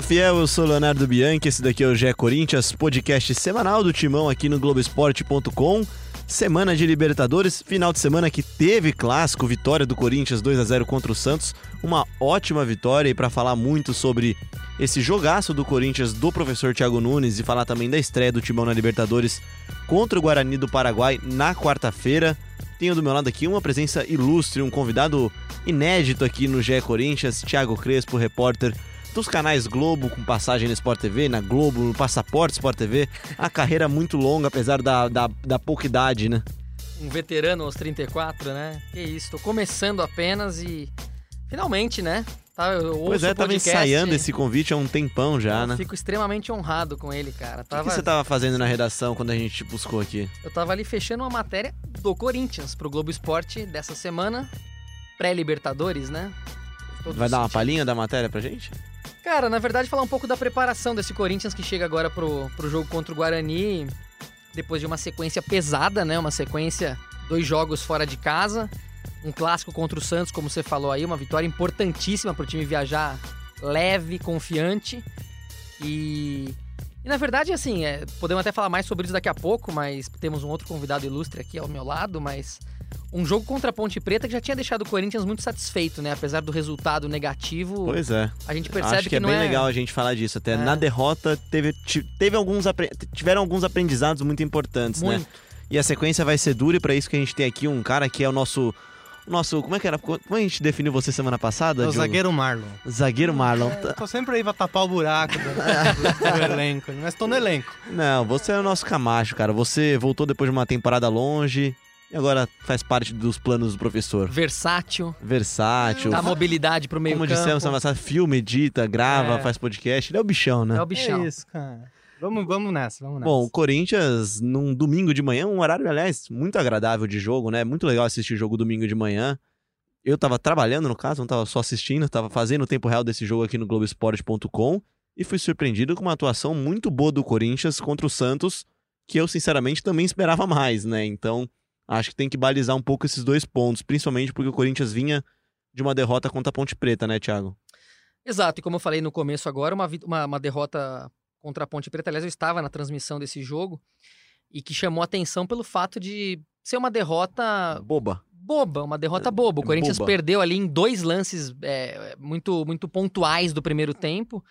Fala fiel, eu sou Leonardo Bianchi, esse daqui é o GE Corinthians, podcast semanal do Timão aqui no Globoesporte.com. Semana de Libertadores, final de semana que teve clássico, vitória do Corinthians 2 a 0 contra o Santos, uma ótima vitória e para falar muito sobre esse jogaço do Corinthians do professor Thiago Nunes e falar também da estreia do Timão na Libertadores contra o Guarani do Paraguai na quarta-feira. Tenho do meu lado aqui uma presença ilustre, um convidado inédito aqui no GE Corinthians, Thiago Crespo, repórter dos canais Globo, com passagem na Sport TV, na Globo, no Passaporte Sport TV. A carreira muito longa, apesar da, da, da pouca idade, né? Um veterano aos 34, né? Que isso, tô começando apenas e finalmente, né? Tá, eu pois é, tava ensaiando esse convite há um tempão já, né? Fico extremamente honrado com ele, cara. Tava... O que, você tava fazendo na redação quando a gente buscou aqui? Eu tava ali fechando uma matéria do Corinthians pro Globo Esporte dessa semana, pré-Libertadores, né? Todo Vai dar uma palhinha da matéria pra gente? Cara, na verdade, falar um pouco da preparação desse Corinthians que chega agora pro, pro jogo contra o Guarani, depois de uma sequência pesada, né? Uma sequência, dois jogos fora de casa, um clássico contra o Santos, como você falou aí, uma vitória importantíssima pro time viajar leve, confiante. E, e na verdade, assim, é, podemos até falar mais sobre isso daqui a pouco, mas temos um outro convidado ilustre aqui ao meu lado, mas um jogo contra a Ponte Preta que já tinha deixado o Corinthians muito satisfeito, né? Apesar do resultado negativo. Pois é. A gente percebe Acho que, que é bem é... legal a gente falar disso. Até é. na derrota teve, teve alguns tiveram alguns aprendizados muito importantes, né? muito. né? E a sequência vai ser dura e para isso que a gente tem aqui um cara que é o nosso nosso. Como é que era? Como a gente definiu você semana passada? É o zagueiro Marlon. Zagueiro Marlon. É, tô sempre aí pra tapar o buraco do, do elenco, mas tô no elenco. Não, você é o nosso Camacho, cara. Você voltou depois de uma temporada longe. E agora faz parte dos planos do professor. Versátil. Versátil. Dá mobilidade pro meio Como campo. dissemos semana passada, filma, edita, grava, é. faz podcast. Ele é o bichão, né? É o bichão. É isso, cara. Vamos, vamos nessa, vamos nessa. Bom, o Corinthians, num domingo de manhã, um horário, aliás, muito agradável de jogo, né? Muito legal assistir jogo domingo de manhã. Eu tava trabalhando, no caso, não tava só assistindo, tava fazendo o tempo real desse jogo aqui no Globoesporte.com e fui surpreendido com uma atuação muito boa do Corinthians contra o Santos, que eu, sinceramente, também esperava mais, né? Então, Acho que tem que balizar um pouco esses dois pontos, principalmente porque o Corinthians vinha de uma derrota contra a Ponte Preta, né, Thiago? Exato, e como eu falei no começo agora, uma, uma, uma derrota contra a Ponte Preta. Aliás, eu estava na transmissão desse jogo e que chamou atenção pelo fato de ser uma derrota. Boba. Boba, uma derrota é, boba. O Corinthians boba. perdeu ali em dois lances é, muito, muito pontuais do primeiro tempo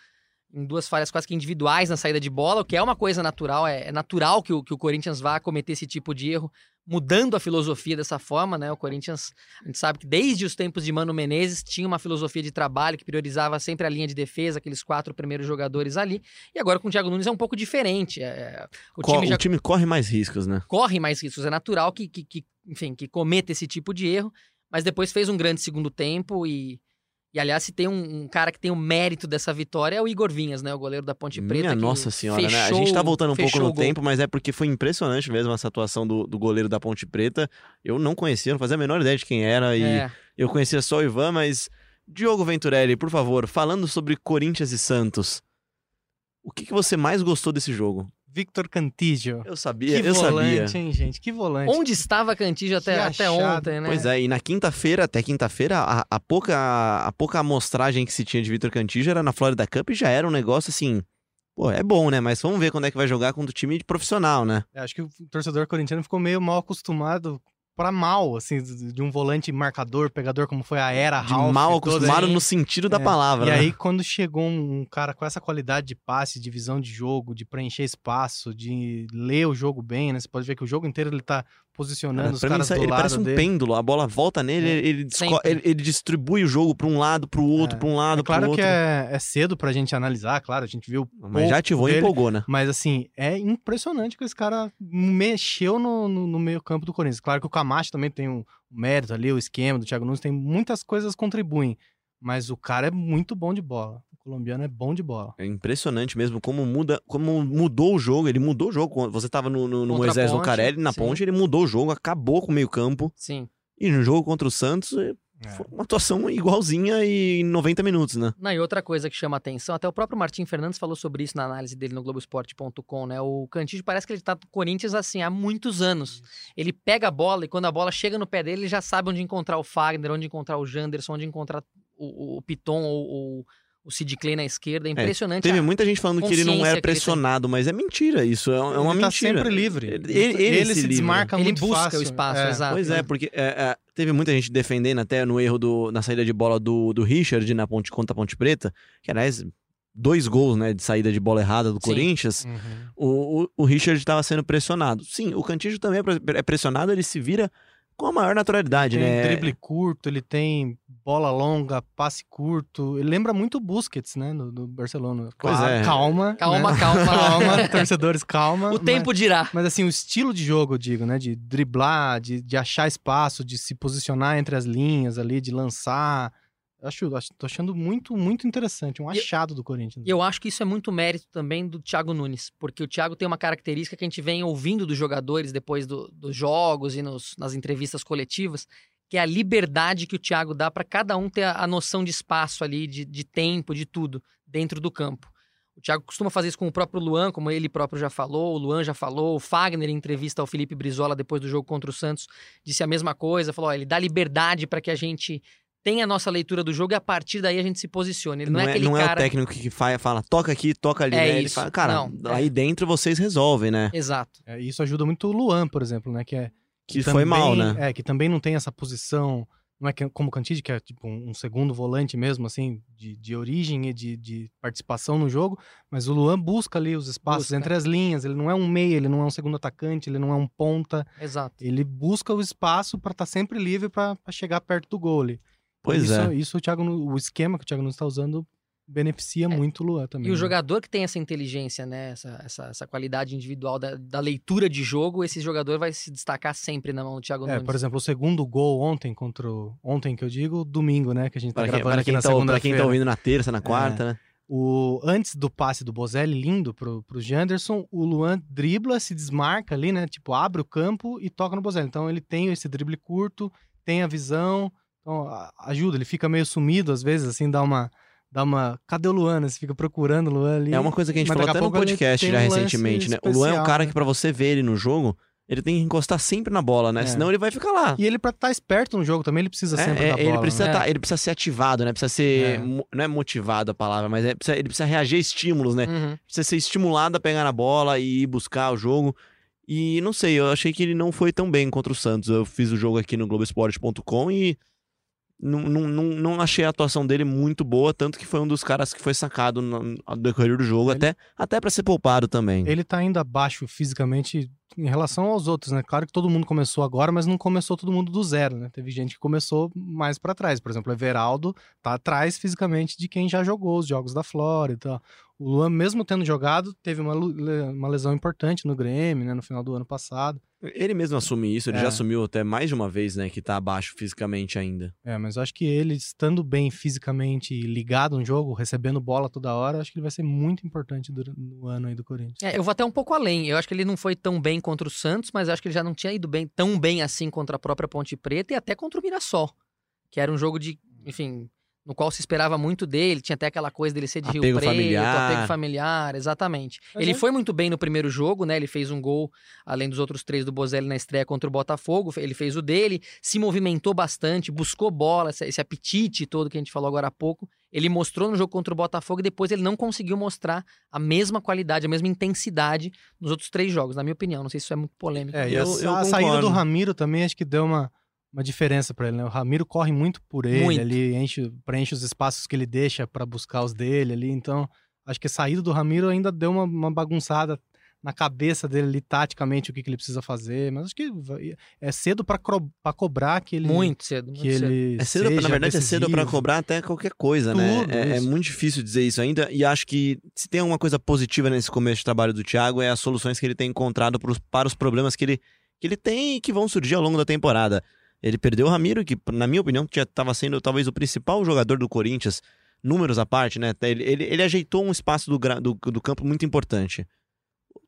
em duas falhas quase que individuais na saída de bola, o que é uma coisa natural, é, é natural que o, que o Corinthians vá cometer esse tipo de erro, mudando a filosofia dessa forma, né? O Corinthians, a gente sabe que desde os tempos de Mano Menezes tinha uma filosofia de trabalho que priorizava sempre a linha de defesa, aqueles quatro primeiros jogadores ali, e agora com o Thiago Nunes é um pouco diferente. É, o, Co time já... o time corre mais riscos, né? Corre mais riscos, é natural que, que, que, enfim, que cometa esse tipo de erro, mas depois fez um grande segundo tempo e e aliás, se tem um, um, cara que tem o mérito dessa vitória é o Igor Vinhas, né? O goleiro da Ponte Preta. Minha nossa senhora, fechou, né? A gente tá voltando um pouco no tempo, mas é porque foi impressionante mesmo essa atuação do, do goleiro da Ponte Preta. Eu não conhecia, não fazia a menor ideia de quem era. E é. eu conhecia só o Ivan, mas. Diogo Venturelli, por favor, falando sobre Corinthians e Santos. O que, que você mais gostou desse jogo? Victor Cantillo. Eu sabia, que eu volante, sabia. hein, gente? Que volante. Onde estava Cantillo até, até ontem, né? Pois é, e na quinta-feira, até quinta-feira, a, a, pouca, a pouca amostragem que se tinha de Victor Cantillo era na Florida Cup e já era um negócio assim. Pô, é bom, né? Mas vamos ver quando é que vai jogar contra o time profissional, né? É, acho que o torcedor corintiano ficou meio mal acostumado para mal, assim, de um volante marcador, pegador, como foi a era de Ralph, mal acostumado no sentido da é. palavra. E né? aí, quando chegou um cara com essa qualidade de passe, de visão de jogo, de preencher espaço, de ler o jogo bem, né? Você pode ver que o jogo inteiro ele tá posicionando cara, os caras mim, do ele lado parece um dele. pêndulo, a bola volta nele, é. ele, ele, ele, distribui o jogo para um lado, para o outro, é. para um lado, é claro pro outro. que é, é cedo pra gente analisar, claro, a gente viu Mas já ativou dele, e empolgou, né? Mas assim, é impressionante que esse cara mexeu no, no, no meio campo do Corinthians. Claro que o Camacho também tem um mérito ali, o esquema do Thiago Nunes, tem muitas coisas contribuem, mas o cara é muito bom de bola colombiano é bom de bola. É impressionante mesmo como muda, como mudou o jogo. Ele mudou o jogo. Você estava no, no, no Moisés Lucarelli, na sim. ponte, ele mudou o jogo, acabou com o meio-campo. Sim. E no jogo contra o Santos, é. foi uma atuação igualzinha em 90 minutos, né? Não, e outra coisa que chama atenção, até o próprio Martim Fernandes falou sobre isso na análise dele no Globoesporte.com, né? O Cantillo parece que ele tá no Corinthians assim há muitos anos. Isso. Ele pega a bola e quando a bola chega no pé dele, ele já sabe onde encontrar o Fagner, onde encontrar o Janderson, onde encontrar o, o Piton ou, o o Sid Clay na esquerda. É impressionante. Teve a- muita gente falando que ele não era ele tem. pressionado, mas é mentira isso. É, é uma ele tá mentira. sempre livre. Ele, ele, ele se se desmarca Ele muito busca fácil. o espaço, É. exato. Pois é, porque é, é, teve muita gente defendendo até no erro do, na saída de bola do, do Richard na ponte contra a Ponte Preta, que aliás, dois gols né, de saída de bola errada do Sim. Corinthians. Uhum. O, o, o Richard estava sendo pressionado. Sim, o Cantígio também é pre- é pressionado, ele se vira com a maior naturalidade, Tem né? drible curto, ele tem bola longa, passe curto. Ele lembra muito o Busquets, né? Do, do Barcelona. Pois Claro, é. Calma. Calma, né? calma. calma, torcedores, calma. O tempo dirá. Mas, mas assim, o estilo de jogo, eu digo, né? De driblar, de, de achar espaço, de se posicionar entre as linhas ali, de lançar. Eu Acho, acho, tô achando muito, muito interessante. Um E- achado do Corinthians. E eu acho que isso é muito mérito também do Thiago Nunes, porque o Thiago tem uma característica que a gente vem ouvindo dos jogadores depois do- dos jogos e nos- nas entrevistas coletivas, que é a liberdade que o Thiago dá para cada um ter a, a noção de espaço ali, de, de tempo, de tudo dentro do campo. O Thiago costuma fazer isso com o próprio Luan, como ele próprio já falou, o Luan já falou, o Fagner, em entrevista ao Felipe Brizola depois do jogo contra o Santos, disse a mesma coisa, falou: ó, ele dá liberdade para que a gente tenha a nossa leitura do jogo e a partir daí a gente se posicione. Ele não, Não, é é, aquele não é cara. o técnico que fa- fala, toca aqui, toca ali, É né? Ele isso. fala, cara, Não, é. aí dentro vocês resolvem, né? Exato. É, isso ajuda muito o Luan, por exemplo, né? Que é Que foi mal, também- né? É, que também não tem essa posição, não é que- como o Cantide, que é tipo um, um segundo volante mesmo, assim, de, de origem e de, de participação no jogo, mas o Luan busca ali os espaços Busca. entre as linhas, ele não é um meia, ele não é um segundo atacante, ele não é um ponta, Exato. ele busca o espaço para estar sempre livre para chegar perto do gol ali. Pois isso, é. Isso o, Thiago, o esquema que o Thiago não está usando beneficia muito o Luan também. É. E o né? jogador que tem essa inteligência, né? Essa, essa, essa qualidade individual da, da leitura de jogo, esse jogador vai se destacar sempre na mão do Thiago É, Nunes. por exemplo, o segundo gol ontem contra o... Ontem que eu digo, domingo, né? Que a gente tá Para quem, gravando pra aqui quem na tá, pra quem tá ouvindo na terça, na quarta, né? O, antes do passe do Bozelli lindo pro, pro Janderson, o Luan dribla, se desmarca ali, né? Tipo, abre o campo e toca no Bozelli. Então ele tem esse drible curto, tem a visão, então ajuda. Ele fica meio sumido às vezes, assim, dá uma. Dá uma. Cadê o Luan? Você fica procurando o Luan ali. É uma coisa que a gente falou até no ele podcast já um recentemente, né? O Luan é um especial, cara né? que pra você ver ele no jogo, ele tem que encostar sempre na bola, né? É. Senão ele vai ficar lá. E ele, pra estar esperto no jogo também, ele precisa É, sempre é, da ele, bola. precisa né? tá- ele precisa ser ativado, né? Precisa ser. É. Não é motivado a palavra, mas é- precisa- ele precisa reagir a estímulos, né? Uhum. Precisa ser estimulado a pegar na bola e ir buscar o jogo. E não sei, eu achei que ele não foi tão bem contra o Santos. Eu fiz o jogo aqui no Globoesporte.com e não, não, não, achei a atuação dele muito boa, tanto que foi um dos caras que foi sacado no, no decorrer do jogo, Ele- até, até para ser poupado também. Ele tá ainda abaixo fisicamente em relação aos outros, né? Claro que todo mundo começou agora, mas não começou todo mundo do zero, né? Teve gente que começou mais pra trás. Por exemplo, o Everaldo tá atrás fisicamente de quem já jogou os jogos da Flórida. O Luan, mesmo tendo jogado, teve uma, uma lesão importante no Grêmio, né? No final do ano passado. Ele mesmo assume isso, ele É. já assumiu até mais de uma vez, né, que tá abaixo fisicamente ainda. É, mas eu acho que ele estando bem fisicamente ligado no jogo, recebendo bola toda hora, acho que ele vai ser muito importante no ano aí do Corinthians. É, eu vou até um pouco além. Eu acho que ele não foi tão bem contra o Santos, mas eu acho que ele já não tinha ido bem tão bem assim contra a própria Ponte Preta e até contra o Mirassol. Que era um jogo de, enfim, no qual se esperava muito dele. Tinha até aquela coisa dele ser de Rio Apego Preto, familiar. apego familiar, exatamente. Mas ele é- foi muito bem no primeiro jogo, né? Ele fez um gol, além dos outros três do Bozelli na estreia contra o Botafogo. Ele fez o dele, se movimentou bastante, buscou bola, esse, esse apetite todo que a gente falou agora há pouco. Ele mostrou no jogo contra o Botafogo e depois ele não conseguiu mostrar a mesma qualidade, a mesma intensidade nos outros três jogos, na minha opinião. Não sei se isso é muito polêmico. É, e Eu- a, eu a saída do Ramiro também acho que deu uma, uma diferença pra ele, né? O Ramiro corre muito por ele Muito. ali, enche, preenche os espaços que ele deixa pra buscar os dele ali. Então, acho que a saída do Ramiro ainda deu uma, uma bagunçada na cabeça dele ali, taticamente, o que, que ele precisa fazer. Mas acho que é cedo pra cobrar que ele. Muito cedo, muito que cedo. ele É cedo, pra- na verdade, é cedo pra decisivo. cobrar até qualquer coisa, né? Tudo, É, é isso. muito difícil dizer isso ainda. E acho que se tem alguma coisa positiva nesse começo de trabalho do Thiago é as soluções que ele tem encontrado pros- para os problemas que ele, que ele tem e que vão surgir ao longo da temporada. Ele perdeu o Ramiro, que, na minha opinião, estava sendo talvez o principal jogador do Corinthians, números à parte, né? Ele, ele, ele ajeitou um espaço do, do, do campo muito importante.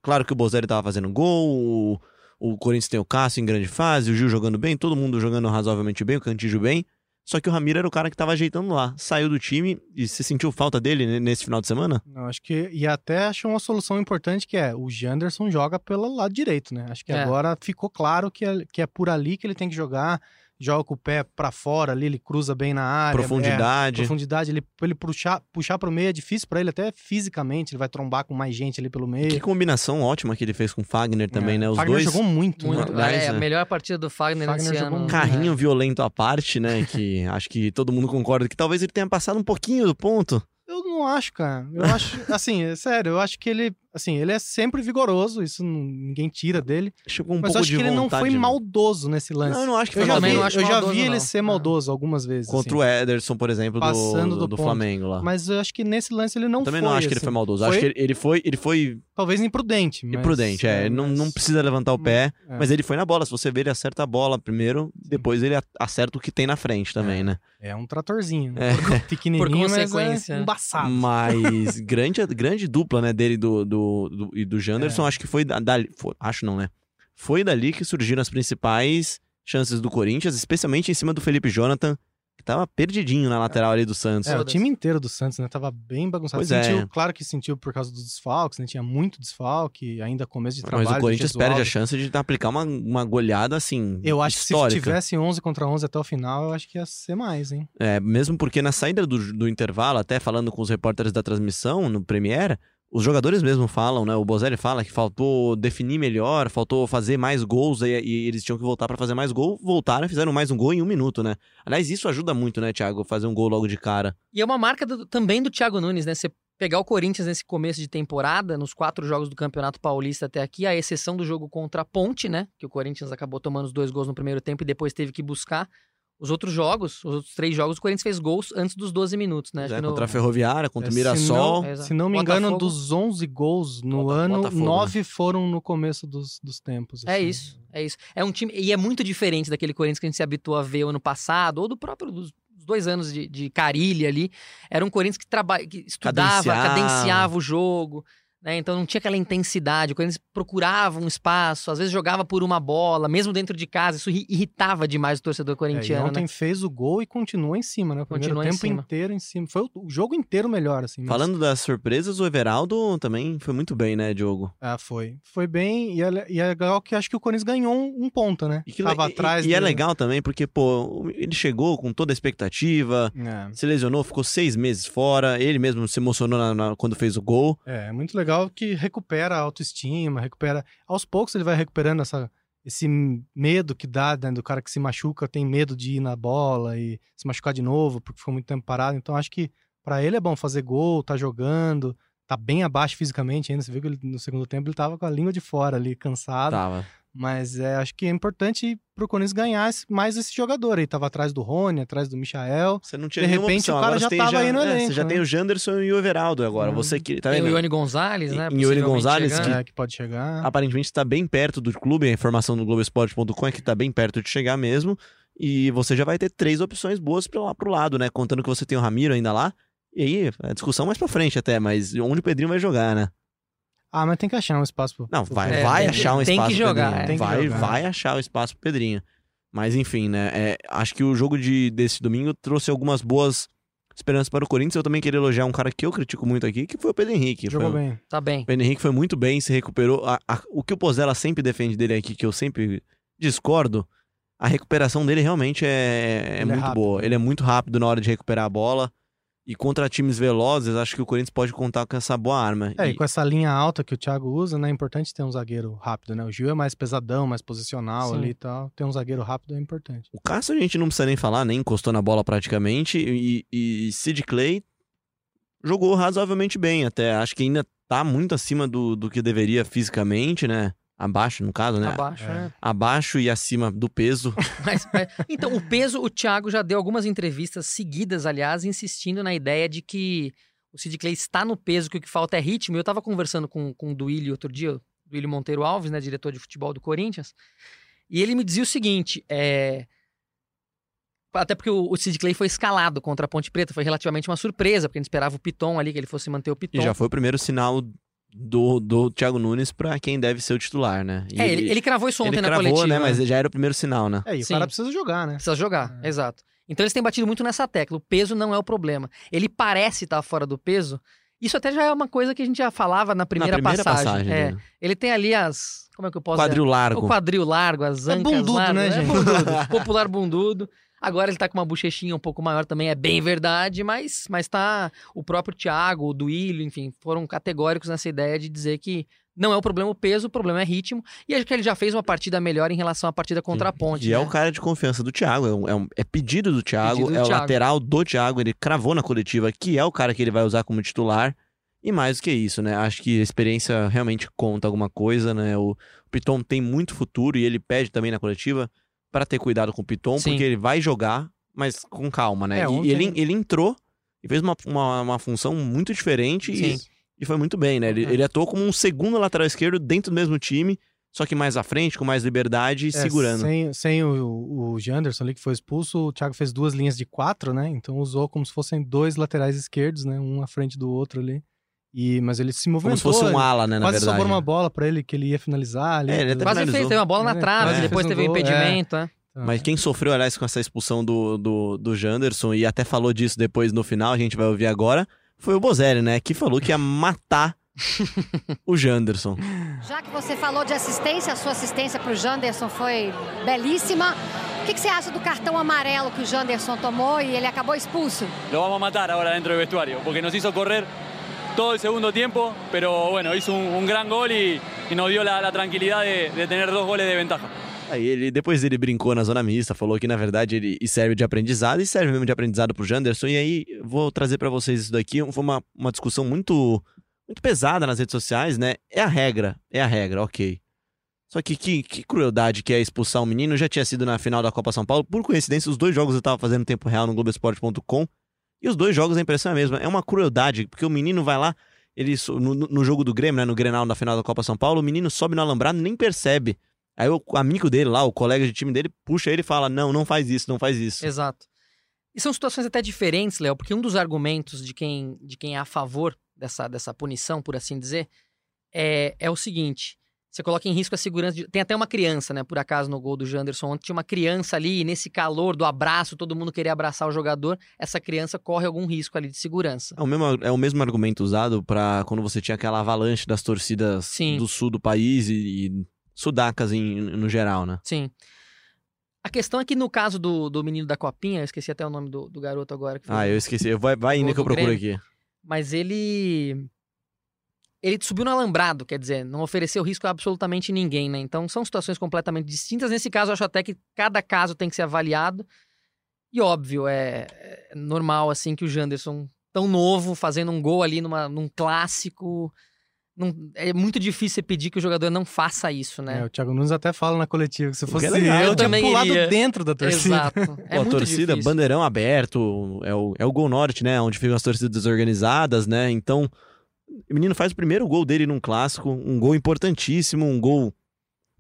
Claro que o Bozelli estava fazendo gol, o, o Corinthians tem o Cássio em grande fase, o Gil jogando bem, todo mundo jogando razoavelmente bem, o Cantígio bem. Só que o Ramiro era o cara que tava ajeitando lá. Saiu do time e você sentiu falta dele ne- nesse final de semana? Não, acho que. E até acho uma solução importante que é o Janderson joga pelo lado direito, né? Acho que É. agora ficou claro que é, que é por ali que ele tem que jogar. Joga com o pé pra fora ali, ele cruza bem na área. É, Profundidade. profundidade, ele, pra ele puxar, puxar pro meio é difícil pra ele, até fisicamente, ele vai trombar com mais gente ali pelo meio. Que combinação ótima que ele fez com o Fagner também, É. né? Os Fagner dois. jogou muito, Muito. né? É, a é. melhor partida do Fagner, Fagner nesse jogou ano. um Carrinho É. violento à parte, né? Que acho que todo mundo concorda que talvez ele tenha passado um pouquinho do ponto. Eu não acho, cara. Eu acho, assim, é sério, eu acho que ele, assim, ele é sempre vigoroso, isso não- ninguém tira dele. Chegou um mas eu pouco acho de que ele não foi né? maldoso nesse lance. Não, eu não acho que eu foi já vi, também não maldoso. acho eu já maldoso, vi ele não. ser Ah. maldoso algumas vezes. Contra assim. o Ederson, por exemplo, do, Passando do, do do. Flamengo lá. Mas eu acho que nesse lance ele não Também foi. não acho que ele assim. foi maldoso. Foi- Acho que ele, foi, ele foi Talvez imprudente. Mas, imprudente. É, ele não, mas- não precisa levantar o pé, é. mas ele foi na bola. Se você ver, ele acerta a bola primeiro, depois ele acerta o que tem na frente também, É. né? É um tratorzinho. É. Pequenininho, mas consequência. é embaçado. Mas grande, grande dupla, né, dele do, do, do- e do Janderson, É. acho que foi da- dali. foi- acho não, né? Foi dali que surgiram as principais chances do Corinthians, especialmente em cima do Felipe Jonathan, que tava perdidinho na lateral ali do Santos. É, o time inteiro do Santos, né? Tava bem bagunçado. Pois sentiu, é. Claro que sentiu por causa dos desfalques, né? Tinha muito desfalque, ainda começo de trabalho. Mas o Corinthians perde a chance de aplicar uma, uma goleada assim. Eu acho que se histórica. tivesse 11 contra 11 até o final, eu acho que ia ser mais, hein? É, mesmo porque na saída do, do intervalo, até falando com os repórteres da transmissão no Premiere, os jogadores mesmo falam, né? O Bozelli fala que faltou definir melhor, faltou fazer mais gols e, e eles tinham que voltar pra fazer mais gol. Voltaram e fizeram mais um gol em um minuto, né? Aliás, isso ajuda muito, né, Thiago? Fazer um gol logo de cara. E é uma marca do- também do Thiago Nunes, né? Você pegar o Corinthians nesse começo de temporada, nos quatro jogos do Campeonato Paulista até aqui, à exceção do jogo contra a Ponte, né? Que o Corinthians acabou tomando os dois gols no primeiro tempo e depois teve que buscar. Os outros jogos, os outros três jogos, o Corinthians fez gols antes dos 12 minutos, né? É, no- contra a Ferroviária, contra o É, Mirassol. Se não, se não me engano, Botafogo. dos 11 gols no Bota- ano, Botafogo, né? 9 foram no começo dos, dos tempos. É assim. isso, é isso. É um time. E é muito diferente daquele Corinthians que a gente se habituou a ver o ano passado, ou do próprio dos dos dois anos de, de Carilli ali. Era um Corinthians que, traba... que estudava, Cadenciava. cadenciava o jogo. Né? Então não tinha aquela intensidade. O Corinthians procurava um espaço, às vezes jogava por uma bola, mesmo dentro de casa. Isso irri- irritava demais o torcedor É, corintiano. ontem né? fez o gol e continuou em cima, né? O primeiro em tempo cima. inteiro em cima. Foi o, jogo inteiro melhor, assim. mas- Falando das surpresas, o Everaldo também foi muito bem, né, Diogo? Ah, foi. Foi bem. E é, e é legal que acho que o Corinthians ganhou um, um ponto, né? E, que Tava e- atrás. e é legal também porque, pô, ele chegou com toda a expectativa, É. se lesionou, ficou seis meses fora, ele mesmo se emocionou na- na- quando fez o gol. É, é muito legal que recupera a autoestima, recupera. Aos poucos ele vai recuperando essa, esse medo que dá né, do cara que se machuca, tem medo de ir na bola e se machucar de novo porque ficou muito tempo parado. Então acho que pra ele é bom fazer gol, tá jogando, tá bem abaixo fisicamente ainda. Você viu que ele, no segundo tempo ele tava com a língua de fora ali, cansado. Tava. Mas é, acho que é importante pro Corinthians ganhar mais esse jogador aí. Tava atrás do Rony, atrás do Michael. Você não tinha De nenhuma repente, opção. o cara Agora já tava aí no é, elenco, Você já né? tem o Janderson e o Everaldo agora. Hum. Você que tá Tem vendo? o Ione Gonzalez, né? Em- em Ione Gonzalez, chegando. É, que pode chegar. Aparentemente está bem perto do clube, a informação do Globoesporte.com é que está bem perto de chegar mesmo. E você já vai ter três opções boas pro, lá- pro lado, né? Contando que você tem o Ramiro ainda lá. E aí, a discussão mais pra frente até, mas onde o Pedrinho vai jogar, né? Ah, mas tem que achar um espaço pro. Não, vai, É, vai tem- achar um tem que espaço pro jogar, Pedrinho. é. Tem que vai, jogar. vai achar o espaço pro Pedrinho. Mas enfim, né? é, acho que o jogo de, desse domingo trouxe algumas boas esperanças para o Corinthians. Eu também queria elogiar um cara que eu critico muito aqui, que foi o Pedro Henrique. Jogou Foi um- bem. Tá bem. O Pedro Henrique foi muito bem, se recuperou. A- a- o que o Pozella sempre defende dele aqui, que eu sempre discordo, a recuperação dele realmente é, é é muito boa. né? Ele é muito rápido na hora de recuperar a bola. E contra times velozes, acho que o Corinthians pode contar com essa boa arma. É, e E- com essa linha alta que o Thiago usa, né? É importante ter um zagueiro rápido, né? O Gil é mais pesadão, mais posicional Sim. ali e tal. Ter um zagueiro rápido é importante. O Cássio a gente não precisa nem falar, nem encostou na bola praticamente. E, e Sid Clay jogou razoavelmente bem até. Acho que ainda tá muito acima do, do que deveria fisicamente, né? Abaixo, no caso, né? Abaixo, É. né? Abaixo e acima do peso. Mas- mas- então, o peso, o Thiago já deu algumas entrevistas seguidas, aliás, insistindo na ideia de que o Sid Clay está no peso, que o que falta é ritmo. Eu tava conversando com, com o Duílio outro dia, o Duílio Monteiro Alves, né, diretor de futebol do Corinthians, e ele me dizia o seguinte, é... Até porque o, o Sid Clay foi escalado contra a Ponte Preta, foi relativamente uma surpresa, porque a gente esperava o Piton ali, que ele fosse manter o Piton. E já foi o primeiro sinal do, do Thiago Nunes pra quem deve ser o titular, né? E É, ele, ele cravou isso ontem ele na cravou, coletiva. né? Mas já era o primeiro sinal, né? É, e o Sim. cara precisa jogar, né? Precisa jogar, É. exato. Então eles têm batido muito nessa tecla. O peso não é o problema. Ele parece estar fora do peso Isso até já é uma coisa que a gente já falava na primeira, Na primeira passagem. passagem, é. né? Ele tem ali as. Como é que eu posso Quadril dizer? largo. O quadril largo, as É ancas bundudo, largas. né, É gente? bundudo. Popular bundudo. Agora ele tá com uma bochechinha um pouco maior também, é bem verdade, mas, mas tá. O próprio Thiago, o Duílio, enfim, foram categóricos nessa ideia de dizer que não é o problema o peso, o problema é ritmo. E acho que ele já fez uma partida melhor em relação à partida contra a Ponte. E é né? o cara de confiança do Thiago. É, um- é um- é pedido do Thiago, Pedido do é o Thiago. lateral do Thiago. Ele cravou na coletiva que é o cara que ele vai usar como titular. E mais do que isso, né? Acho que a experiência realmente conta alguma coisa, né? O Piton tem muito futuro e ele pede também na coletiva para ter cuidado com o Piton, Sim. porque ele vai jogar, mas com calma, né? É, E- ontem- e ele, ele entrou e fez uma, uma, uma função muito diferente e, e foi muito bem, né? Ele, É. ele atuou como um segundo lateral esquerdo dentro do mesmo time, só que mais à frente, com mais liberdade e É, segurando. Sem, sem o, o Janderson ali que foi expulso, o Thiago fez duas linhas de quatro, né? Então usou como se fossem dois laterais esquerdos, né? Um à frente do outro ali. E, mas ele se Como movimentou. se fosse um ala, né? Na Quase verdade. sobrou uma bola pra ele que ele ia finalizar ali. É, ele até Quase finalizou. fez, teve uma bola na É, trave, quase depois teve um um gol, impedimento. é. Então, Mas quem sofreu, aliás, com essa expulsão do, do, do Janderson e até falou disso depois no final, a gente vai ouvir agora, foi o Bozelli, né? Que falou que ia matar o Janderson. Já que você falou de assistência, a sua assistência para o Janderson foi belíssima. O que, que você acha do cartão amarelo que o Janderson tomou e ele acabou expulso? Lo vamos matar ahora dentro del vestuario, porque nos hizo correr todo el segundo tiempo, pero bueno, hizo un, un gran gol y, y nos dio la, la tranquilidad de, de tener dos goles de ventaja. Aí ele, depois ele brincou na zona mista, falou que na verdade ele serve de aprendizado e serve mesmo de aprendizado pro Janderson. E aí vou trazer pra vocês isso daqui. Foi uma, uma discussão muito, muito pesada nas redes sociais, né? É a regra, é a regra, ok. Só que, que que crueldade que é expulsar um menino. Já tinha sido na final da Copa São Paulo. Por coincidência, os dois jogos eu tava fazendo em tempo real no Globoesporte.com. E os dois jogos a impressão é a mesma. É uma crueldade, porque o menino vai lá, ele no, no- jogo do Grêmio, né? No Grenal na final da Copa São Paulo, o menino sobe no alambrado nem percebe. Aí o amigo dele lá, o colega de time dele, puxa ele e fala: Não, não faz isso, não faz isso. Exato. E são situações até diferentes, Léo, porque um dos argumentos de quem, de quem é a favor dessa, dessa punição, por assim dizer, é, é o seguinte: você coloca em risco a segurança. De... Tem até uma criança, né? Por acaso, no gol do Janderson, ontem tinha uma criança ali, e nesse calor do abraço, todo mundo queria abraçar o jogador, essa criança corre algum risco ali de segurança. É o mesmo, é o mesmo argumento usado para quando você tinha aquela avalanche das torcidas Sim. do sul do país e, e sudacas em, no geral, né? Sim. A questão é que no caso do, do menino da copinha, eu esqueci até o nome do, do garoto agora. Ah, eu esqueci. Vai, vai indo que eu procuro Grêmio. aqui. mas ele ele subiu no alambrado, quer dizer, não ofereceu risco a absolutamente ninguém, né? Então são situações completamente distintas. Nesse caso, eu acho até que cada caso tem que ser avaliado. E óbvio, é, é normal assim que o Janderson, tão novo, fazendo um gol ali numa, num clássico. não- é muito difícil você pedir que o jogador não faça isso, É, né? o Thiago Nunes até fala na coletiva que se fosse é legal. eu, Eu eu tinha também pulado iria. dentro da torcida. Exato. É Pô, a muito torcida, difícil. bandeirão aberto, é o, é o Gol Norte, né? Onde ficam as torcidas desorganizadas, né? Então, o menino faz o primeiro gol dele num clássico, um gol importantíssimo, um gol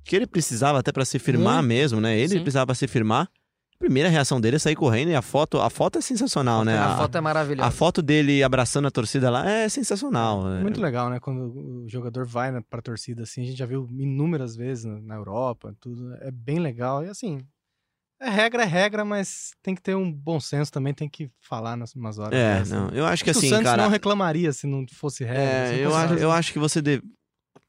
que ele precisava até pra se firmar Muito. mesmo, né? Ele Sim. precisava pra se firmar. A primeira reação dele é sair correndo e a foto, a foto é sensacional, né? A foto é maravilhosa. a foto dele abraçando a torcida lá é sensacional. né? Muito legal, né? Quando o jogador vai né, pra torcida, assim, a gente já viu inúmeras vezes na, na Europa, tudo. É bem legal. E assim, é regra, é regra, mas tem que ter um bom senso também, tem que falar nas umas horas. É, dessas. não, eu acho que Acho assim, o Santos cara. não reclamaria se não fosse regra. É, se não eu, fosse acho, eu acho que você deve.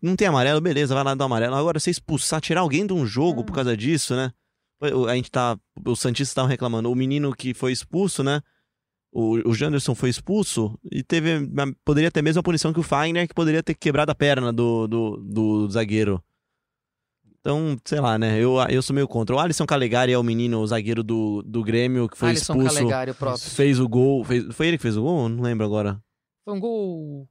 Não tem amarelo, beleza, vai lá dar amarelo. Agora, você expulsar, tirar alguém de um jogo por causa disso, né? O- A gente tá. Os Santistas estavam reclamando. O menino que foi expulso, né? O, o Janderson foi expulso e teve. Poderia ter a mesma punição que o Fagner, que poderia ter quebrado a perna do, do, do zagueiro. Então, sei lá, né? Eu, eu sou meio contra. O Alisson Calegari é o menino, o zagueiro do, do Grêmio, que foi Alisson expulso. Calegari, o próprio. Fez o gol. Fez, foi ele que fez o gol? Não lembro agora. Foi um gol.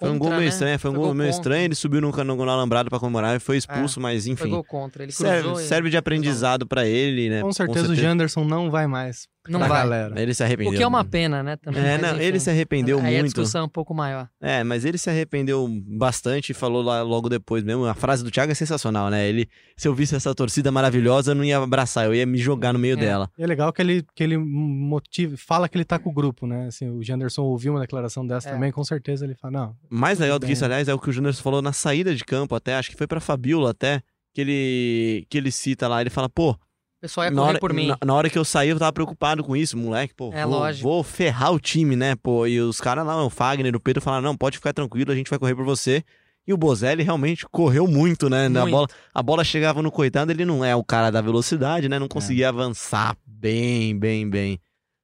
Foi um gol contra, meio né? estranho, foi um gol, meio contra. estranho. Ele subiu no, no, no alambrado pra comemorar e foi expulso, mas Foi enfim. gol contra. Ele cruzou. Serve, e- serve de aprendizado pra ele, né? Com certeza o Janderson não vai mais. Não vai. galera. Ele se arrependeu. O que é uma pena, né? Também, É, mas, não, enfim. ele se arrependeu Aí a muito. discussão é um pouco maior. É, mas ele se arrependeu bastante e falou lá logo depois mesmo. A frase do Thiago é sensacional, né? Ele, se eu visse essa torcida maravilhosa, eu não ia abraçar, eu ia me jogar no meio É. dela. E é legal que ele, que ele motiva, fala que ele tá com o grupo, né? Assim, o Janderson ouviu uma declaração dessa É. também, com certeza ele fala, não, Mais legal do que isso, aliás, é o que o Júnior falou na saída de campo até, acho que foi pra Fabiola até, que ele, que ele cita lá, ele fala, pô, O pessoal ia correr hora, por mim. Na, na hora que eu saí, eu tava preocupado com isso, moleque. Pô, É, vou, lógico. vou ferrar o time, né? Pô, e os caras lá, o Fagner, o Pedro falaram: não, pode ficar tranquilo, a gente vai correr por você. E o Bozelli realmente correu muito, né? A Muito. bola, a bola chegava no coitado, ele não é o cara da velocidade, né? Não conseguia avançar bem, bem, bem.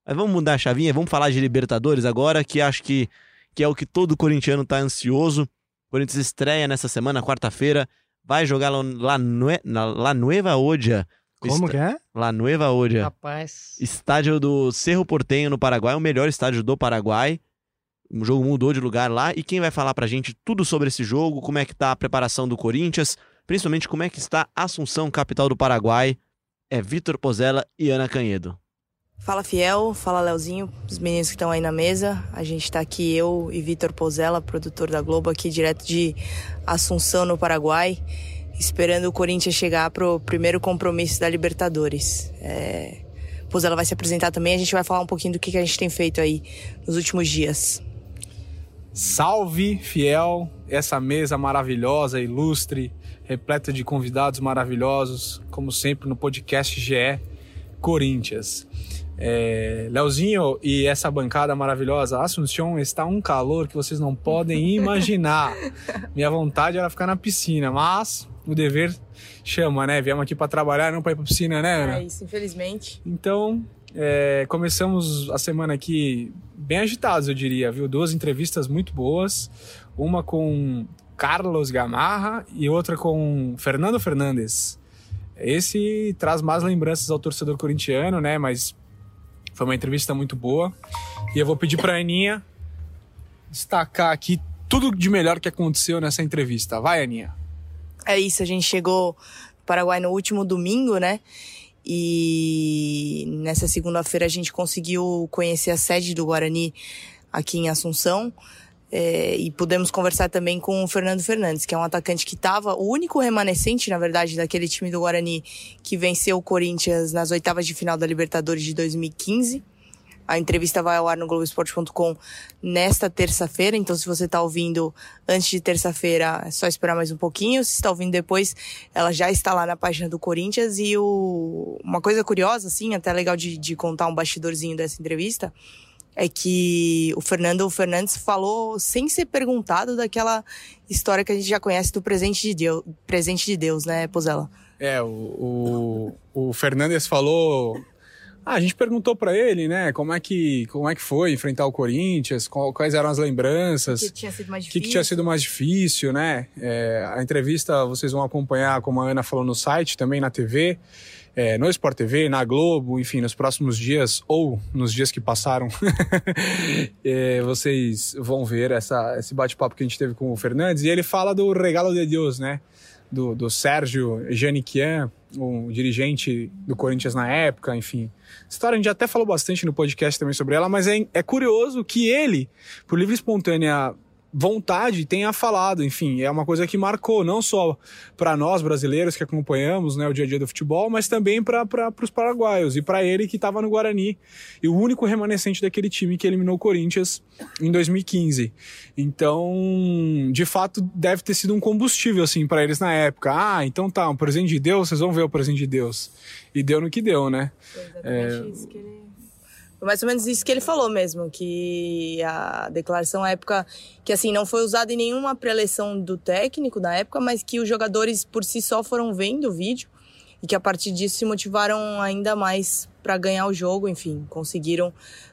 Mas vamos mudar a chavinha, vamos falar de Libertadores agora, que acho que, que é o que todo corintiano tá ansioso. O Corinthians estreia nessa semana, quarta-feira, vai jogar lá, na La Nueva Odia. Como Est- que é? La Nueva Odia. Rapaz. Estádio do Cerro Portenho, no Paraguai, o melhor estádio do Paraguai. O jogo mudou de lugar lá. E quem vai falar pra gente tudo sobre esse jogo, como é que tá a preparação do Corinthians, principalmente como é que está Assunção, capital do Paraguai, é Vitor Pozella e Ana Canhedo. Fala Fiel, fala Leozinho, os meninos que estão aí na mesa. A gente tá aqui, eu e Vitor Pozella, produtor da Globo, aqui direto de Assunção, no Paraguai, esperando o Corinthians chegar pro primeiro compromisso da Libertadores. É... Pozella vai se apresentar também, a gente vai falar um pouquinho do que que a gente tem feito aí nos últimos dias. Salve, fiel, essa mesa maravilhosa, ilustre, repleta de convidados maravilhosos, como sempre no podcast GE Corinthians. É, Leozinho e essa bancada maravilhosa, Assunção, está um calor que vocês não podem imaginar. Minha vontade era ficar na piscina, mas o dever chama, né? Viemos aqui para trabalhar, não para ir para piscina, né, Ana? É isso, infelizmente. Então, é, começamos a semana aqui bem agitados, eu diria, viu? Duas entrevistas muito boas, uma com Carlos Gamarra e outra com Fernando Fernandes. Esse traz mais lembranças ao torcedor corintiano, né? Mas foi uma entrevista muito boa. E eu vou pedir para a Aninha destacar aqui tudo de melhor que aconteceu nessa entrevista. Vai, Aninha. É isso, a gente chegou no Paraguai no último domingo, né? E nessa segunda-feira a gente conseguiu conhecer a sede do Guarani aqui em Assunção. É, e pudemos conversar também com o Fernando Fernandes, que é um atacante que estava, o único remanescente, na verdade, daquele time do Guarani que venceu o Corinthians nas oitavas de final da Libertadores de 2015. A entrevista vai ao ar no Globoesporte.com nesta terça-feira, então se você está ouvindo antes de terça-feira, é só esperar mais um pouquinho. Se está ouvindo depois, ela já está lá na página do Corinthians. E o... uma coisa curiosa, assim, até legal de, de contar um bastidorzinho dessa entrevista, é que o Fernando Fernandes falou sem ser perguntado daquela história que a gente já conhece do presente de Deus, presente de Deus, né, Pozella? É, o, o, o Fernandes falou. Ah, a gente perguntou para ele, né, como é que como é que foi enfrentar o Corinthians, quais eram as lembranças, Que tinha sido mais o que, difícil. que tinha sido mais difícil, né? É, a entrevista vocês vão acompanhar, como a Ana falou no site, também na TV, é, no Sport TV, na Globo, enfim, nos próximos dias ou nos dias que passaram, é, vocês vão ver essa, esse bate-papo que a gente teve com o Fernandes. E ele fala do regalo de Deus, né? Do, do Sérgio Janiquian, o dirigente do Corinthians na época, enfim. História a gente até falou bastante no podcast também sobre ela, mas é, é curioso que ele, por livre e espontânea vontade, tenha falado. Enfim, é uma coisa que marcou não só para nós brasileiros que acompanhamos né, o dia a dia do futebol, mas também para os paraguaios e para ele que estava no Guarani e o único remanescente daquele time que eliminou o Corinthians em 2015. Então, de fato, deve ter sido um combustível assim para eles na época. Ah, então tá, um presente de Deus, vocês vão ver o presente de Deus. E deu no que deu, né? Foi exatamente isso que ele... Foi mais ou menos isso que ele falou mesmo, que a declaração à época, que assim, não foi usada em nenhuma preleção do técnico na época, mas que os jogadores por si só foram vendo o vídeo e que a partir disso se motivaram ainda mais para ganhar o jogo, enfim, conseguiram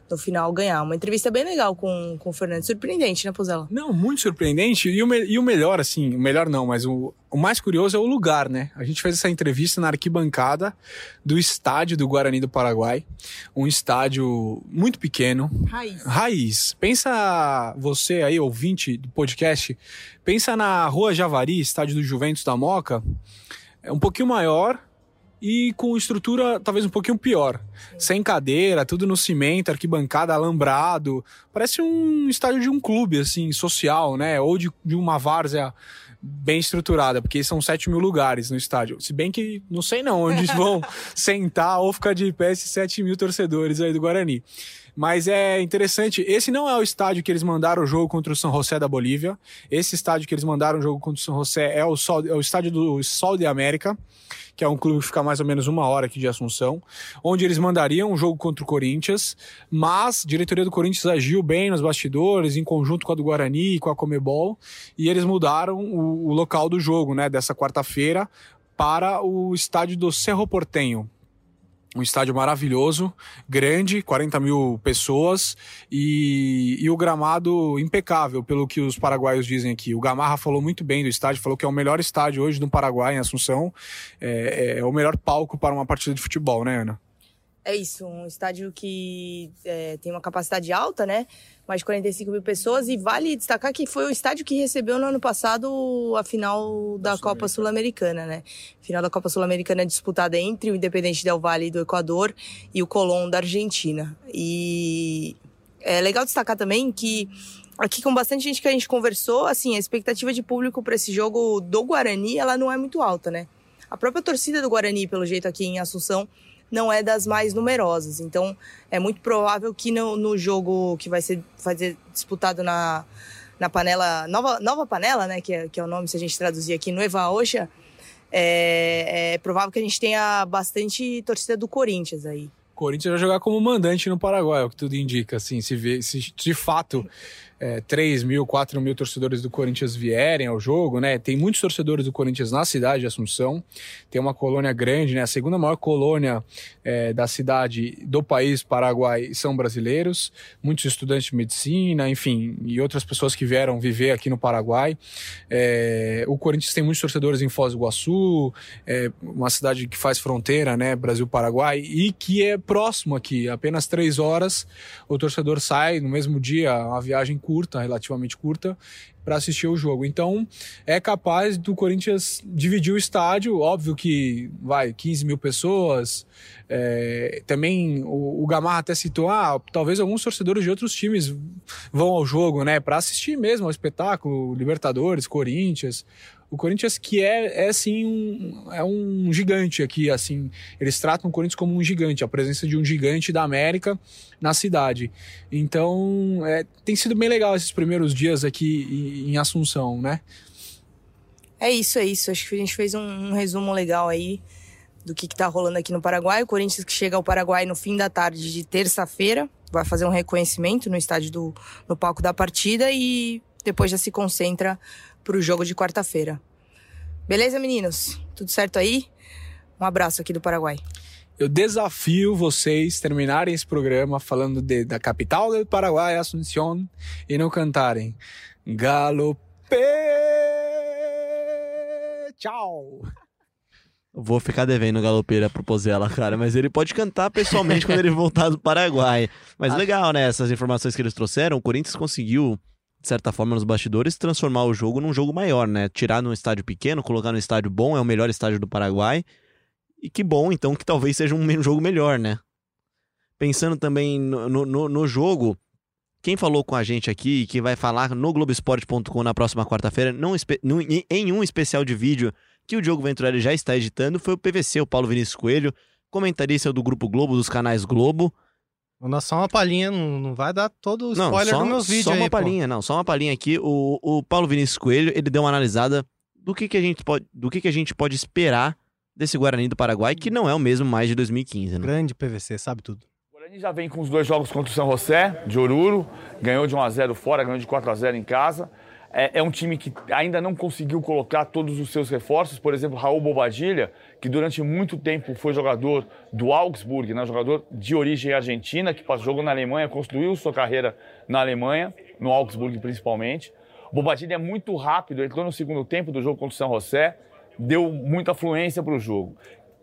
no final ganhar. Uma entrevista bem legal com, com o Fernando, surpreendente, né, Pozella? Não, muito surpreendente. E o, me- e o melhor, assim, o melhor não, mas o, o mais curioso é o lugar, né? A gente fez essa entrevista na arquibancada do estádio do Guarani do Paraguai. Um estádio muito pequeno, Raiz. raiz. Pensa você aí, ouvinte do podcast, pensa na Rua Javari, estádio do Juventus da Moca. É um pouquinho maior e com estrutura talvez um pouquinho pior. Sem cadeira, tudo no cimento, arquibancada, alambrado. Parece um estádio de um clube, assim, social, né? Ou de, de uma várzea bem estruturada, porque são 7 mil lugares no estádio. Se bem que não sei não onde vão sentar ou ficar de pé esses 7 mil torcedores aí do Guarani. Mas é interessante, esse não é o estádio que eles mandaram o jogo contra o São José da Bolívia. Esse estádio que eles mandaram o jogo contra o São José é o, Sol, é o estádio do Sol de América, que é um clube que fica mais ou menos uma hora aqui de Assunção, onde eles mandariam um jogo contra o Corinthians, mas a diretoria do Corinthians agiu bem nos bastidores, em conjunto com a do Guarani e com a Comebol, e eles mudaram o, o local do jogo, né, dessa quarta-feira, para o estádio do Cerro Portenho, um estádio maravilhoso, grande, 40 mil pessoas e, e, o gramado impecável, pelo que os paraguaios dizem aqui. O Gamarra falou muito bem do estádio, falou que é o melhor estádio hoje no Paraguai, em Assunção. É, é o melhor palco para uma partida de futebol, né, Ana? É isso, um estádio que é, tem uma capacidade alta, né? mais de 45 mil pessoas. E vale destacar que foi o estádio que recebeu no ano passado a final da Copa Sul-Americana, né? Final da Copa Sul-Americana disputada entre o Independente Del Valle do Equador e o Colón da Argentina. E é legal destacar também que aqui com bastante gente que a gente conversou, assim, a expectativa de público para esse jogo do Guarani, ela não é muito alta, né? A própria torcida do Guarani, pelo jeito aqui em Assunção, não é das mais numerosas. Então, é muito provável que no, no jogo que vai ser, vai ser disputado na, na panela, nova, nova panela, né, que é, que é o nome, se a gente traduzir aqui, Nueva Oxa, é, é provável que a gente tenha bastante torcida do Corinthians aí. Corinthians vai jogar como mandante no Paraguai, é o que tudo indica, assim, se, vê, se de fato é, 3 mil, 4 mil torcedores do Corinthians vierem ao jogo, né? Tem muitos torcedores do Corinthians na cidade de Assunção, tem uma colônia grande, né? A segunda maior colônia é, da cidade do país, Paraguai, são brasileiros, muitos estudantes de medicina, enfim, e outras pessoas que vieram viver aqui no Paraguai. É, o Corinthians tem muitos torcedores em Foz do Iguaçu, é uma cidade que faz fronteira, né? Brasil-Paraguai, e que é próximo aqui, apenas três horas o torcedor sai no mesmo dia, uma viagem curta curta, relativamente curta, para assistir o jogo. Então, é capaz do Corinthians dividir o estádio. Óbvio que vai 15 mil pessoas. É, também o, o Gamarra até citou: ah, talvez alguns torcedores de outros times vão ao jogo, né, para assistir mesmo ao espetáculo, Libertadores, Corinthians. O Corinthians que é, é sim um, é um gigante aqui, assim. Eles tratam o Corinthians como um gigante, a presença de um gigante da América na cidade. Então, é, tem sido bem legal esses primeiros dias aqui em, Assunção, né? É isso, é isso. Acho que a gente fez um, um resumo legal aí do que, está rolando aqui no Paraguai. O Corinthians que chega ao Paraguai no fim da tarde de terça-feira, vai fazer um reconhecimento no estádio do no palco da partida e depois já se concentra para o jogo de quarta-feira. Beleza, meninos? Tudo certo aí? Um abraço aqui do Paraguai. Eu desafio vocês terminarem esse programa falando de, da capital do Paraguai, Assunción, e não cantarem Galopé! Tchau! Vou ficar devendo galopeira pro Pozella, cara, mas ele pode cantar pessoalmente quando ele voltar do Paraguai. Mas legal, né? Essas informações que eles trouxeram, o Corinthians conseguiu de certa forma, nos bastidores, transformar o jogo num jogo maior, né? Tirar num estádio pequeno, colocar num estádio bom, é o melhor estádio do Paraguai. E que bom, então, que talvez seja um jogo melhor, né? Pensando também no, no, no jogo, quem falou com a gente aqui que vai falar no Globoesporte.com na próxima quarta-feira, em um especial de vídeo que o Diogo Venturelli já está editando, foi o PVC, o Paulo Vinícius Coelho, comentarista do Grupo Globo, dos canais Globo. Vou dar só uma palhinha, não, não vai dar todo o spoiler dos meus vídeos Só uma aí, palhinha, pô. não, só uma palhinha aqui. O, o Paulo Vinícius Coelho, ele deu uma analisada do que, que a gente pode, do que, que a gente pode esperar desse Guarani do Paraguai, que não é o mesmo mais de 2015, né? Grande PVC, sabe tudo. O Guarani já vem com os dois jogos contra o São José, de Oruro, ganhou de 1 a 0 fora, ganhou de 4 a 0 em casa. É, é, um time que ainda não conseguiu colocar todos os seus reforços. Por exemplo, Raul Bobadilha, que durante muito tempo foi jogador do Augsburg, né? jogador de origem argentina, que jogou na Alemanha, construiu sua carreira na Alemanha, no Augsburg principalmente. Bobadilha é muito rápido, entrou no segundo tempo do jogo contra o São José, deu muita fluência para o jogo.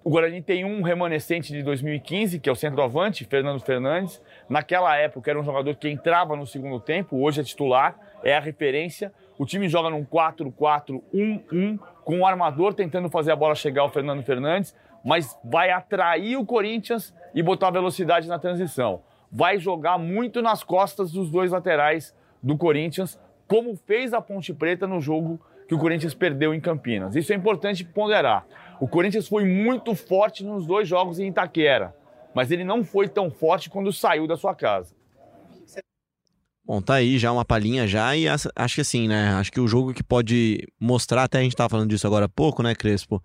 O Guarani tem um remanescente de 2015, que é o centroavante, Fernando Fernandes. Naquela época era um jogador que entrava no segundo tempo, hoje é titular, é a referência. O time joga num 4-4-1-1, com o armador tentando fazer a bola chegar ao Fernando Fernandes, mas vai atrair o Corinthians e botar velocidade na transição. Vai jogar muito nas costas dos dois laterais do Corinthians, como fez a Ponte Preta no jogo que o Corinthians perdeu em Campinas. Isso é importante ponderar. O Corinthians foi muito forte nos dois jogos em Itaquera, mas ele não foi tão forte quando saiu da sua casa. Bom, tá aí já uma palhinha já e acho que assim, né? Acho que o jogo que pode mostrar, até a gente tava falando disso agora há pouco, né, Crespo?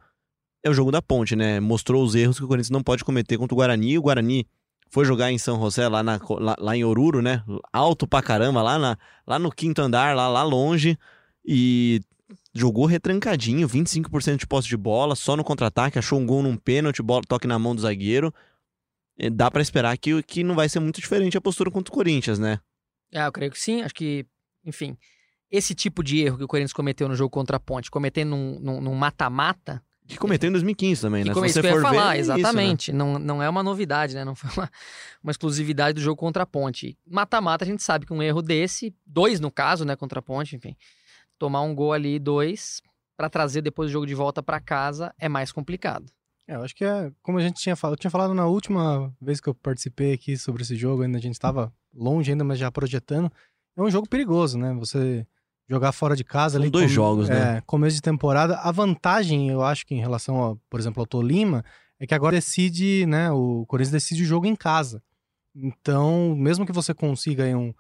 É o jogo da ponte, né? Mostrou os erros que o Corinthians não pode cometer contra o Guarani. O Guarani foi jogar em São José, lá, na, lá, lá em Oruro, né? Alto pra caramba, lá, na, lá no quinto andar, lá, lá longe. E jogou retrancadinho, 25% de posse de bola, só no contra-ataque, achou um gol num pênalti, bola toque na mão do zagueiro. E dá para esperar que, que não vai ser muito diferente a postura contra o Corinthians, né? É, eu creio que sim. Acho que, enfim, esse tipo de erro que o Corinthians cometeu no jogo contra a Ponte, cometendo num mata-mata. Que cometeu em 2015 também, né? Se você for falar, ver, é exatamente. Isso, né? não, não é uma novidade, né? Não foi uma, uma exclusividade do jogo contra a Ponte. Mata-mata, a gente sabe que um erro desse, dois no caso, né, contra a Ponte, enfim, tomar um gol ali, dois, para trazer depois o jogo de volta para casa é mais complicado. É, eu acho que é, como a gente tinha falado, eu tinha falado na última vez que eu participei aqui sobre esse jogo, ainda a gente estava longe ainda, mas já projetando. É um jogo perigoso, né? Você jogar fora de casa São ali. dois jogos, é, né? Começo de temporada. A vantagem, eu acho que em relação, a, por exemplo, ao Tolima, é que agora decide, né? O Corinthians decide o jogo em casa. Então, mesmo que você consiga aí um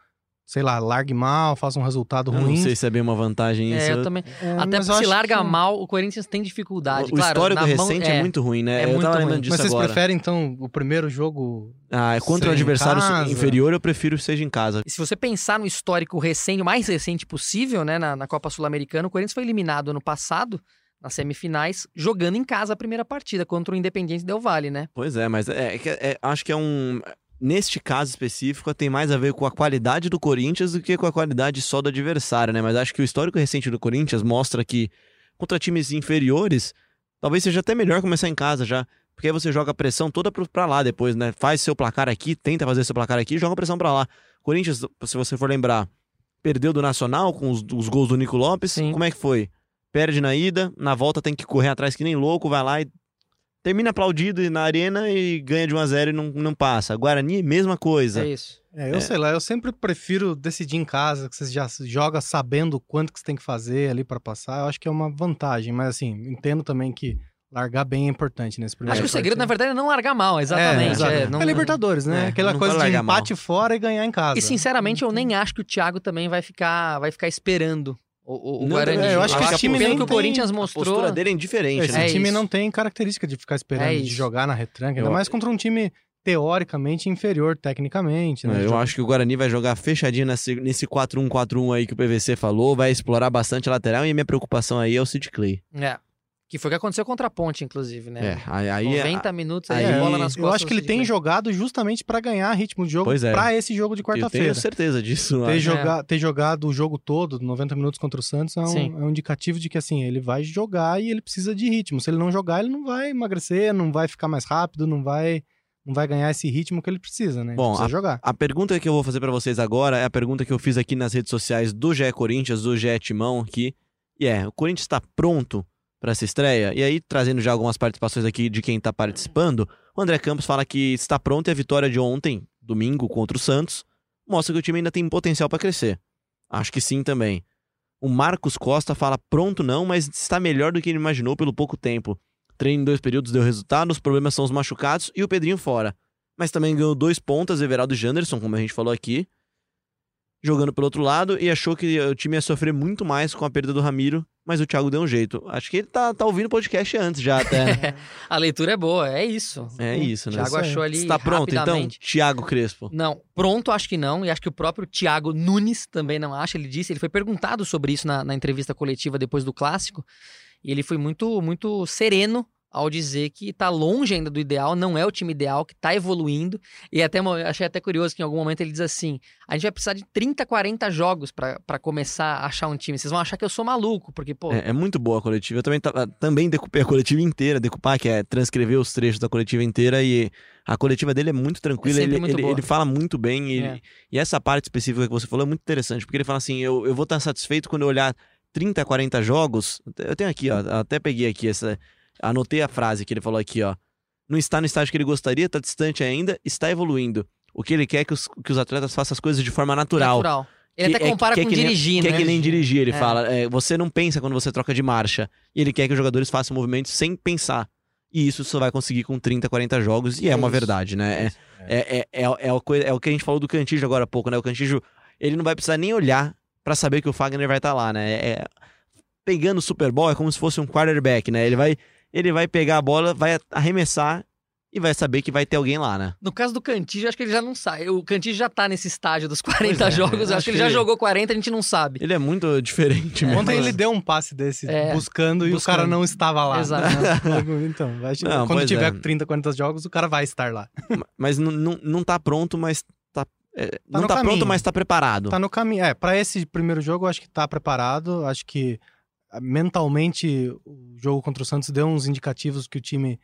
sei lá, largue mal, faça um resultado eu ruim. Não sei se é bem uma vantagem isso. É, eu também. É, Até porque se larga que... mal, o Corinthians tem dificuldade. O, claro, histórico recente é, é, muito ruim, né? É eu muito ruim. Mas vocês agora. preferem, então, o primeiro jogo. Ah, contra um adversário inferior, eu prefiro que seja em casa. E se você pensar no histórico recente, o mais recente possível, né, na, na Copa Sul-Americana, o Corinthians foi eliminado ano passado nas semifinais, jogando em casa a primeira partida contra o Independiente Del Valle, né? Pois é, mas é, é, é, acho que é um neste caso específico, tem mais a ver com a qualidade do Corinthians do que com a qualidade só do adversário, né? Mas acho que o histórico recente do Corinthians mostra que contra times inferiores, talvez seja até melhor começar em casa já. Porque aí você joga a pressão toda pra lá depois, né? Faz seu placar aqui, tenta fazer seu placar aqui, joga a pressão pra lá. Corinthians, se você for lembrar, perdeu do Nacional com os, os gols do Nico Lopes. Sim. Como é que foi? Perde na ida, na volta tem que correr atrás que nem louco, vai lá e termina aplaudido na arena e ganha de 1 a 0 e não, não passa. Guarani, mesma coisa. É isso. É, eu é. sei lá, eu sempre prefiro decidir em casa, que você já joga sabendo quanto que você tem que fazer ali para passar. Eu acho que é uma vantagem, mas assim, entendo também que largar bem é importante nesse primeiro. Acho que o segredo, na verdade, é não largar mal, exatamente. É, é, não, é Libertadores, né? É, Aquela coisa de empate mal. fora e ganhar em casa. E sinceramente, eu nem acho que o Thiago também vai ficar, vai ficar esperando o, o, não, Guarani. É, eu acho que esse time pelo que o Corinthians mostrou. A postura dele é indiferente. Esse né? time não tem característica de ficar esperando, é de jogar na retranca, ainda eu... mais contra um time teoricamente inferior tecnicamente. Né? Eu acho que o Guarani vai jogar fechadinho nesse, nesse 4-1-4-1 aí que o PVC falou, vai explorar bastante a lateral e a minha preocupação aí é o Sid Clay. É. Que foi o que aconteceu contra a Ponte, inclusive, né? É, aí, 90 aí, minutos aí, aí bola nas costas. Eu acho que ele tem jogado justamente para ganhar ritmo de jogo é. para esse jogo de quarta-feira. Eu tenho certeza disso. Ter, joga, ter jogado o jogo todo, 90 minutos contra o Santos, é um, é um, indicativo de que assim, ele vai jogar e ele precisa de ritmo. Se ele não jogar, ele não vai emagrecer, não vai ficar mais rápido, não vai não vai ganhar esse ritmo que ele precisa, né? Bom, precisa a, jogar. A pergunta que eu vou fazer para vocês agora é a pergunta que eu fiz aqui nas redes sociais do GE Corinthians, do GE Timão aqui. E é, o Corinthians está pronto para essa estreia. E aí, trazendo já algumas participações aqui de quem está participando, o André Campos fala que está pronto e a vitória de ontem, domingo, contra o Santos, mostra que o time ainda tem potencial para crescer. Acho que sim também. O Marcos Costa fala pronto não, mas está melhor do que ele imaginou pelo pouco tempo. Treino em dois períodos deu resultado, os problemas são os machucados e o Pedrinho fora. Mas também ganhou dois pontas, Everaldo Janderson, como a gente falou aqui, jogando pelo outro lado e achou que o time ia sofrer muito mais com a perda do Ramiro, mas o Thiago deu um jeito. Acho que ele tá, tá ouvindo o podcast antes já até. A leitura é boa, é isso. É isso, né? O Thiago achou ali Está pronto então, Thiago Crespo? Não, pronto acho que não, e acho que o próprio Thiago Nunes também não acha, ele disse, ele foi perguntado sobre isso na, na entrevista coletiva depois do Clássico, e ele foi muito, muito sereno ao dizer que está longe ainda do ideal, não é o time ideal, que está evoluindo. E até achei até curioso que em algum momento ele diz assim: a gente vai precisar de 30, 40 jogos para começar a achar um time. Vocês vão achar que eu sou maluco, porque, pô. É, é muito boa a coletiva. Eu também, também decupei a coletiva inteira. Decupar, que é transcrever os trechos da coletiva inteira. E a coletiva dele é muito tranquila. É ele, muito ele, ele, fala muito bem. E, é. e, essa parte específica que você falou é muito interessante, porque ele fala assim: eu, eu vou estar satisfeito quando eu olhar 30, 40 jogos. Eu tenho aqui, ó, até peguei aqui essa Anotei a frase que ele falou aqui, ó. Não está no estágio que ele gostaria, está distante ainda, está evoluindo. O que ele quer é que os, que os atletas façam as coisas de forma natural. Natural. Ele até é compara é, com dirigir, né? Quer que nem dirigir, ele é. fala. É, você não pensa quando você troca de marcha. E ele quer que os jogadores façam movimentos sem pensar. E isso só vai conseguir com 30, 40 jogos. E é, é uma verdade, né? É, é, é, é, é, o, é o que a gente falou do Cantijo agora há pouco, né? O Cantijo ele não vai precisar nem olhar pra saber que o Fagner vai estar lá, né? É- pegando o Super Bowl é como se fosse um quarterback, né? Ele vai, ele vai pegar a bola, vai arremessar e vai saber que vai ter alguém lá, né? No caso do Cantillo, eu acho que ele já não sabe. O Cantillo já tá nesse estágio dos 40 Pois é, jogos. Eu acho, acho que ele que já ele- jogou 40, a gente não sabe. Ele é muito diferente mesmo. Ontem ele deu um passe desse É, buscando e o buscando. cara não estava lá. Exato. então, vai- Não, quando tiver é. 30, 40 jogos, o cara vai estar lá. Mas não, não, não tá pronto, mas tá. é, não no tá caminho. pronto, mas tá preparado. Tá no caminho. É, pra esse primeiro jogo, eu acho que tá preparado. Acho que mentalmente o jogo contra o Santos deu uns indicativos que o time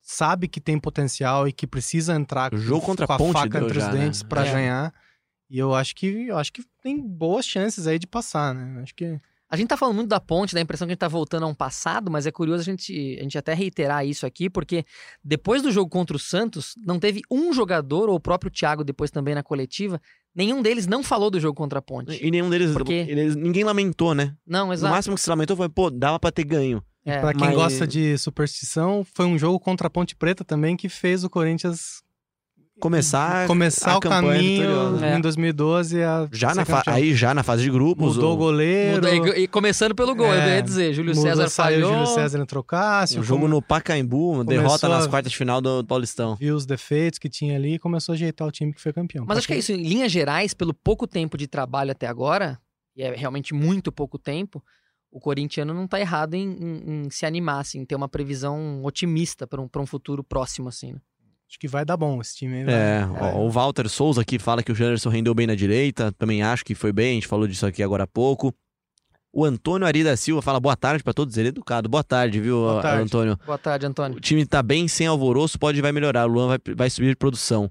sabe que tem potencial e que precisa entrar O jogo contra com a a Ponte faca entre já, os né? dentes pra É. ganhar. E eu acho que eu acho que tem boas chances aí de passar, né? Acho que A gente tá falando muito da ponte, da impressão que a gente tá voltando a um passado, mas é curioso a gente, a gente até reiterar isso aqui, porque depois do jogo contra o Santos, não teve um jogador, ou o próprio Thiago depois também na coletiva, nenhum deles não falou do jogo contra a ponte. E nenhum deles. Porque- eles- ninguém lamentou, né? Não, exato. máximo que se lamentou foi, pô, dava pra ter ganho. É. Pra quem mas- gosta de superstição, foi um jogo contra a Ponte Preta também que fez o Corinthians Começar. começar a o campanha caminho vitoriosa. É. em 2012 a Já na campeão. aí já na fase de grupos. mudou o goleiro. Muda- e, e começando pelo gol, eu É, ia dizer, Júlio mudou, César saiu falhou. Júlio César entrou Cássio. O jogo come- no Pacaembu, uma derrota nas quartas de final do Paulistão. viu os defeitos que tinha ali e começou a ajeitar o time que foi campeão. Mas acho que é isso, em linhas gerais, pelo pouco tempo de trabalho até agora, e é realmente muito pouco tempo, o corintiano não tá errado em, em- em se animar, assim, em ter uma previsão otimista para um, pra um futuro próximo, assim. né? Acho que vai dar bom esse time aí. vai- É, ó, o Walter Souza aqui fala que o Janderson rendeu bem na direita. Também acho que foi bem, a gente falou disso aqui agora há pouco. O Antônio Ari da Silva fala boa tarde pra todos, ele é educado. Boa tarde, viu, Boa tarde. Antônio? Boa tarde, Antônio. O time tá bem sem alvoroço, pode vai melhorar. O Luan vai, vai subir de produção.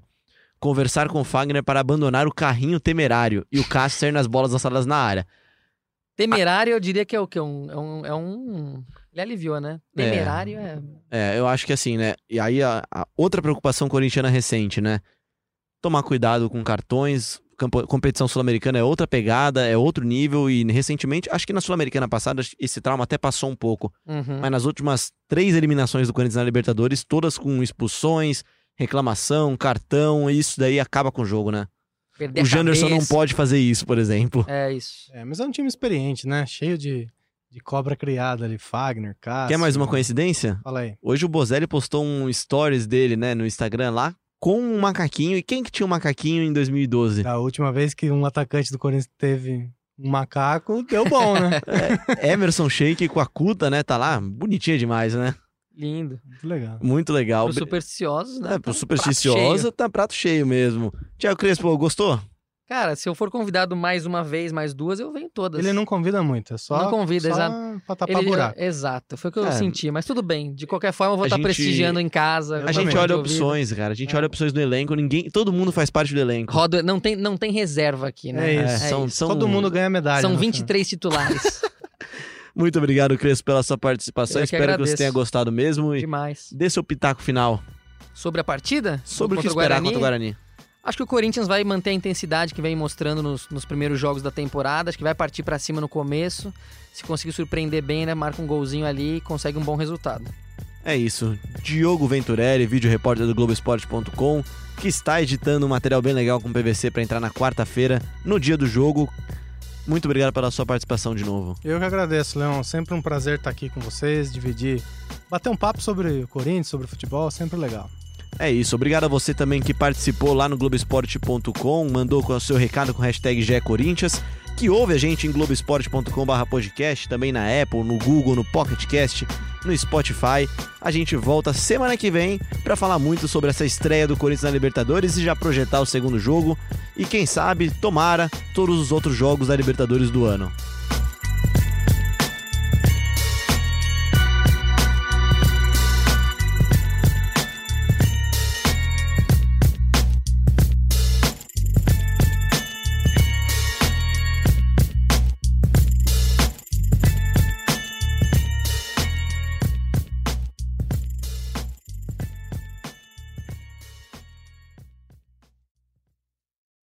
Conversar com o Fagner para abandonar o carrinho temerário e o Cássio sair nas bolas lançadas na área. Temerário, eu diria que é o que? Um, é, um, é um- Ele aliviou, né? É. Temerário é. É, eu acho que assim, né? E aí a, a outra preocupação corintiana recente, né? Tomar cuidado com cartões. campo- competição sul-americana é outra pegada, é outro nível. E recentemente, acho que na sul-americana passada, esse trauma até passou um pouco. Uhum. Mas nas últimas três eliminações do Corinthians na Libertadores, todas com expulsões, reclamação, cartão, e isso daí acaba com o jogo, né? Perder o a Janderson não pode fazer isso, por exemplo. É isso. É, mas é um time experiente, né? Cheio de, de cobra criada ali. Fagner, Cássio. Quer mais uma coincidência? Fala aí. Hoje o Bozelli postou um stories dele, né, no Instagram lá, com um macaquinho. E quem que tinha um macaquinho em 2012? Da última vez que um atacante do Corinthians teve um macaco, deu bom, né? Emerson Sheik com a Cuta, né, tá lá, bonitinha demais, né? Lindo. Muito legal. Muito legal. Para supersticiosos, né? É, pro tá supersticiosa, prato tá prato cheio mesmo. Tiago Crespo, gostou? Cara, se eu for convidado mais uma vez, mais duas, eu venho todas. Ele não convida muito, é só, Não convida, só exato. pra tapar Ele- buraco. Exato, foi o que eu É. senti. Mas tudo bem, de qualquer forma eu vou A estar gente- prestigiando em casa. A gente olha de ouvido. opções, cara. A gente É. olha opções no elenco, ninguém, todo mundo faz parte do elenco. Roda, não, tem, não tem reserva aqui, né? É isso. são, isso. são- Todo mundo ganha medalha. São no 23 titulares. Muito obrigado, Crespo, pela sua participação. Eu que Espero que você agradeço. tenha gostado mesmo. E Demais. dê seu pitaco final Sobre a partida? sobre o que esperar Guarani, contra o Guarani. Acho que o Corinthians vai manter a intensidade que vem mostrando nos, nos primeiros jogos da temporada. Acho que vai partir pra cima no começo. Se conseguir surpreender bem, né? Marca um golzinho ali e consegue um bom resultado. É isso. Diogo Venturelli, vídeo repórter do Globoesporte.com, que está editando um material bem legal com PVC para entrar na quarta-feira, no dia do jogo. Muito obrigado pela sua participação de novo. Eu que agradeço, Leão. Sempre um prazer estar aqui com vocês, dividir, bater um papo sobre o Corinthians, sobre o futebol, sempre legal. É isso. Obrigado a você também que participou lá no Globoesporte.com, mandou com o seu recado com hashtag GE Corinthians, que ouve a gente em globoesporte.com podcast, também na Apple, no Google, no PocketCast, no Spotify. A gente volta semana que vem para falar muito sobre essa estreia do Corinthians na Libertadores e já projetar o segundo jogo e quem sabe, tomara, todos os outros jogos da Libertadores do ano.